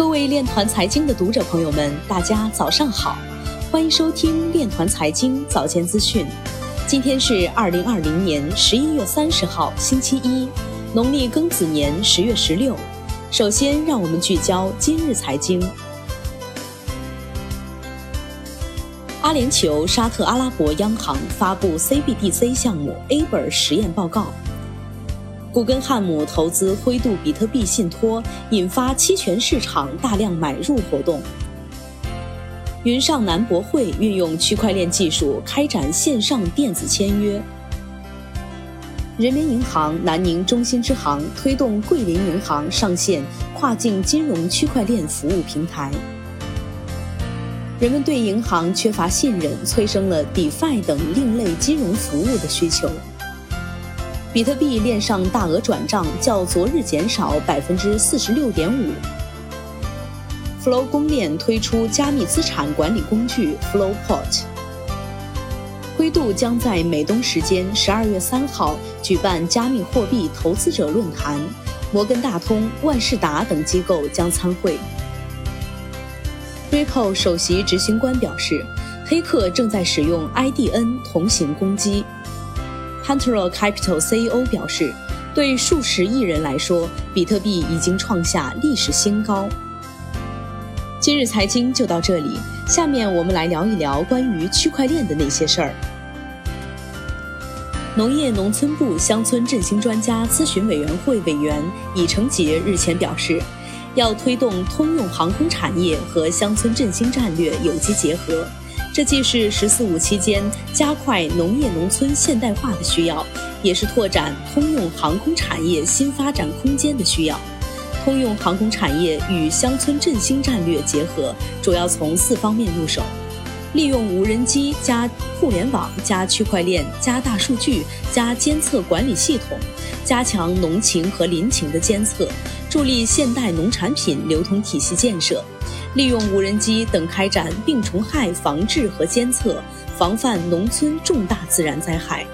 各位链团财经的读者朋友们，大家早上好，欢迎收听链团财经早间资讯。今天是二零二零年十一月三十号，星期一，农历庚子年十月十六。首先，让我们聚焦今日财经。阿联酋沙特阿拉伯央行发布 CBDC 项目 A 本实验报告。古根汉姆投资灰度比特币信托，引发期权市场大量买入活动。云上南博会运用区块链技术开展线上电子签约。人民银行南宁中心支行推动桂林银行上线跨境金融区块链服务平台。人们对银行缺乏信任，催生了 DeFi 等另类金融服务的需求。比特币链上大额转账较昨日减少百分之四十六点五。Flow 公链推出加密资产管理工具 Flowport。灰度将在美东时间十二月三号举办加密货币投资者论坛，摩根大通、万事达等机构将参会。Ripple 首席执行官表示，黑客正在使用 IDN 同行攻击。Pantera Capital CEO 表示，对数十亿人来说，比特币已经创下历史新高。今日财经就到这里，下面我们来聊一聊关于区块链的那些事儿。农业农村部乡村振兴专家咨询委员会委员尹成杰日前表示，要推动通用航空产业和乡村振兴战略有机结合。这既是“十四五”期间加快农业农村现代化的需要，也是拓展通用航空产业新发展空间的需要。通用航空产业与乡村振兴战略结合，主要从四方面入手：利用无人机加互联网加区块链加大数据加监测管理系统，加强农情和林情的监测，助力现代农产品流通体系建设。利用无人机等开展病虫害防治和监测，防范农村重大自然灾害。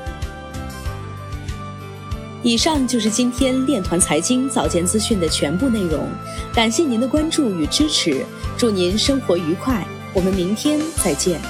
以上就是今天链团财经早间资讯的全部内容，感谢您的关注与支持，祝您生活愉快，我们明天再见。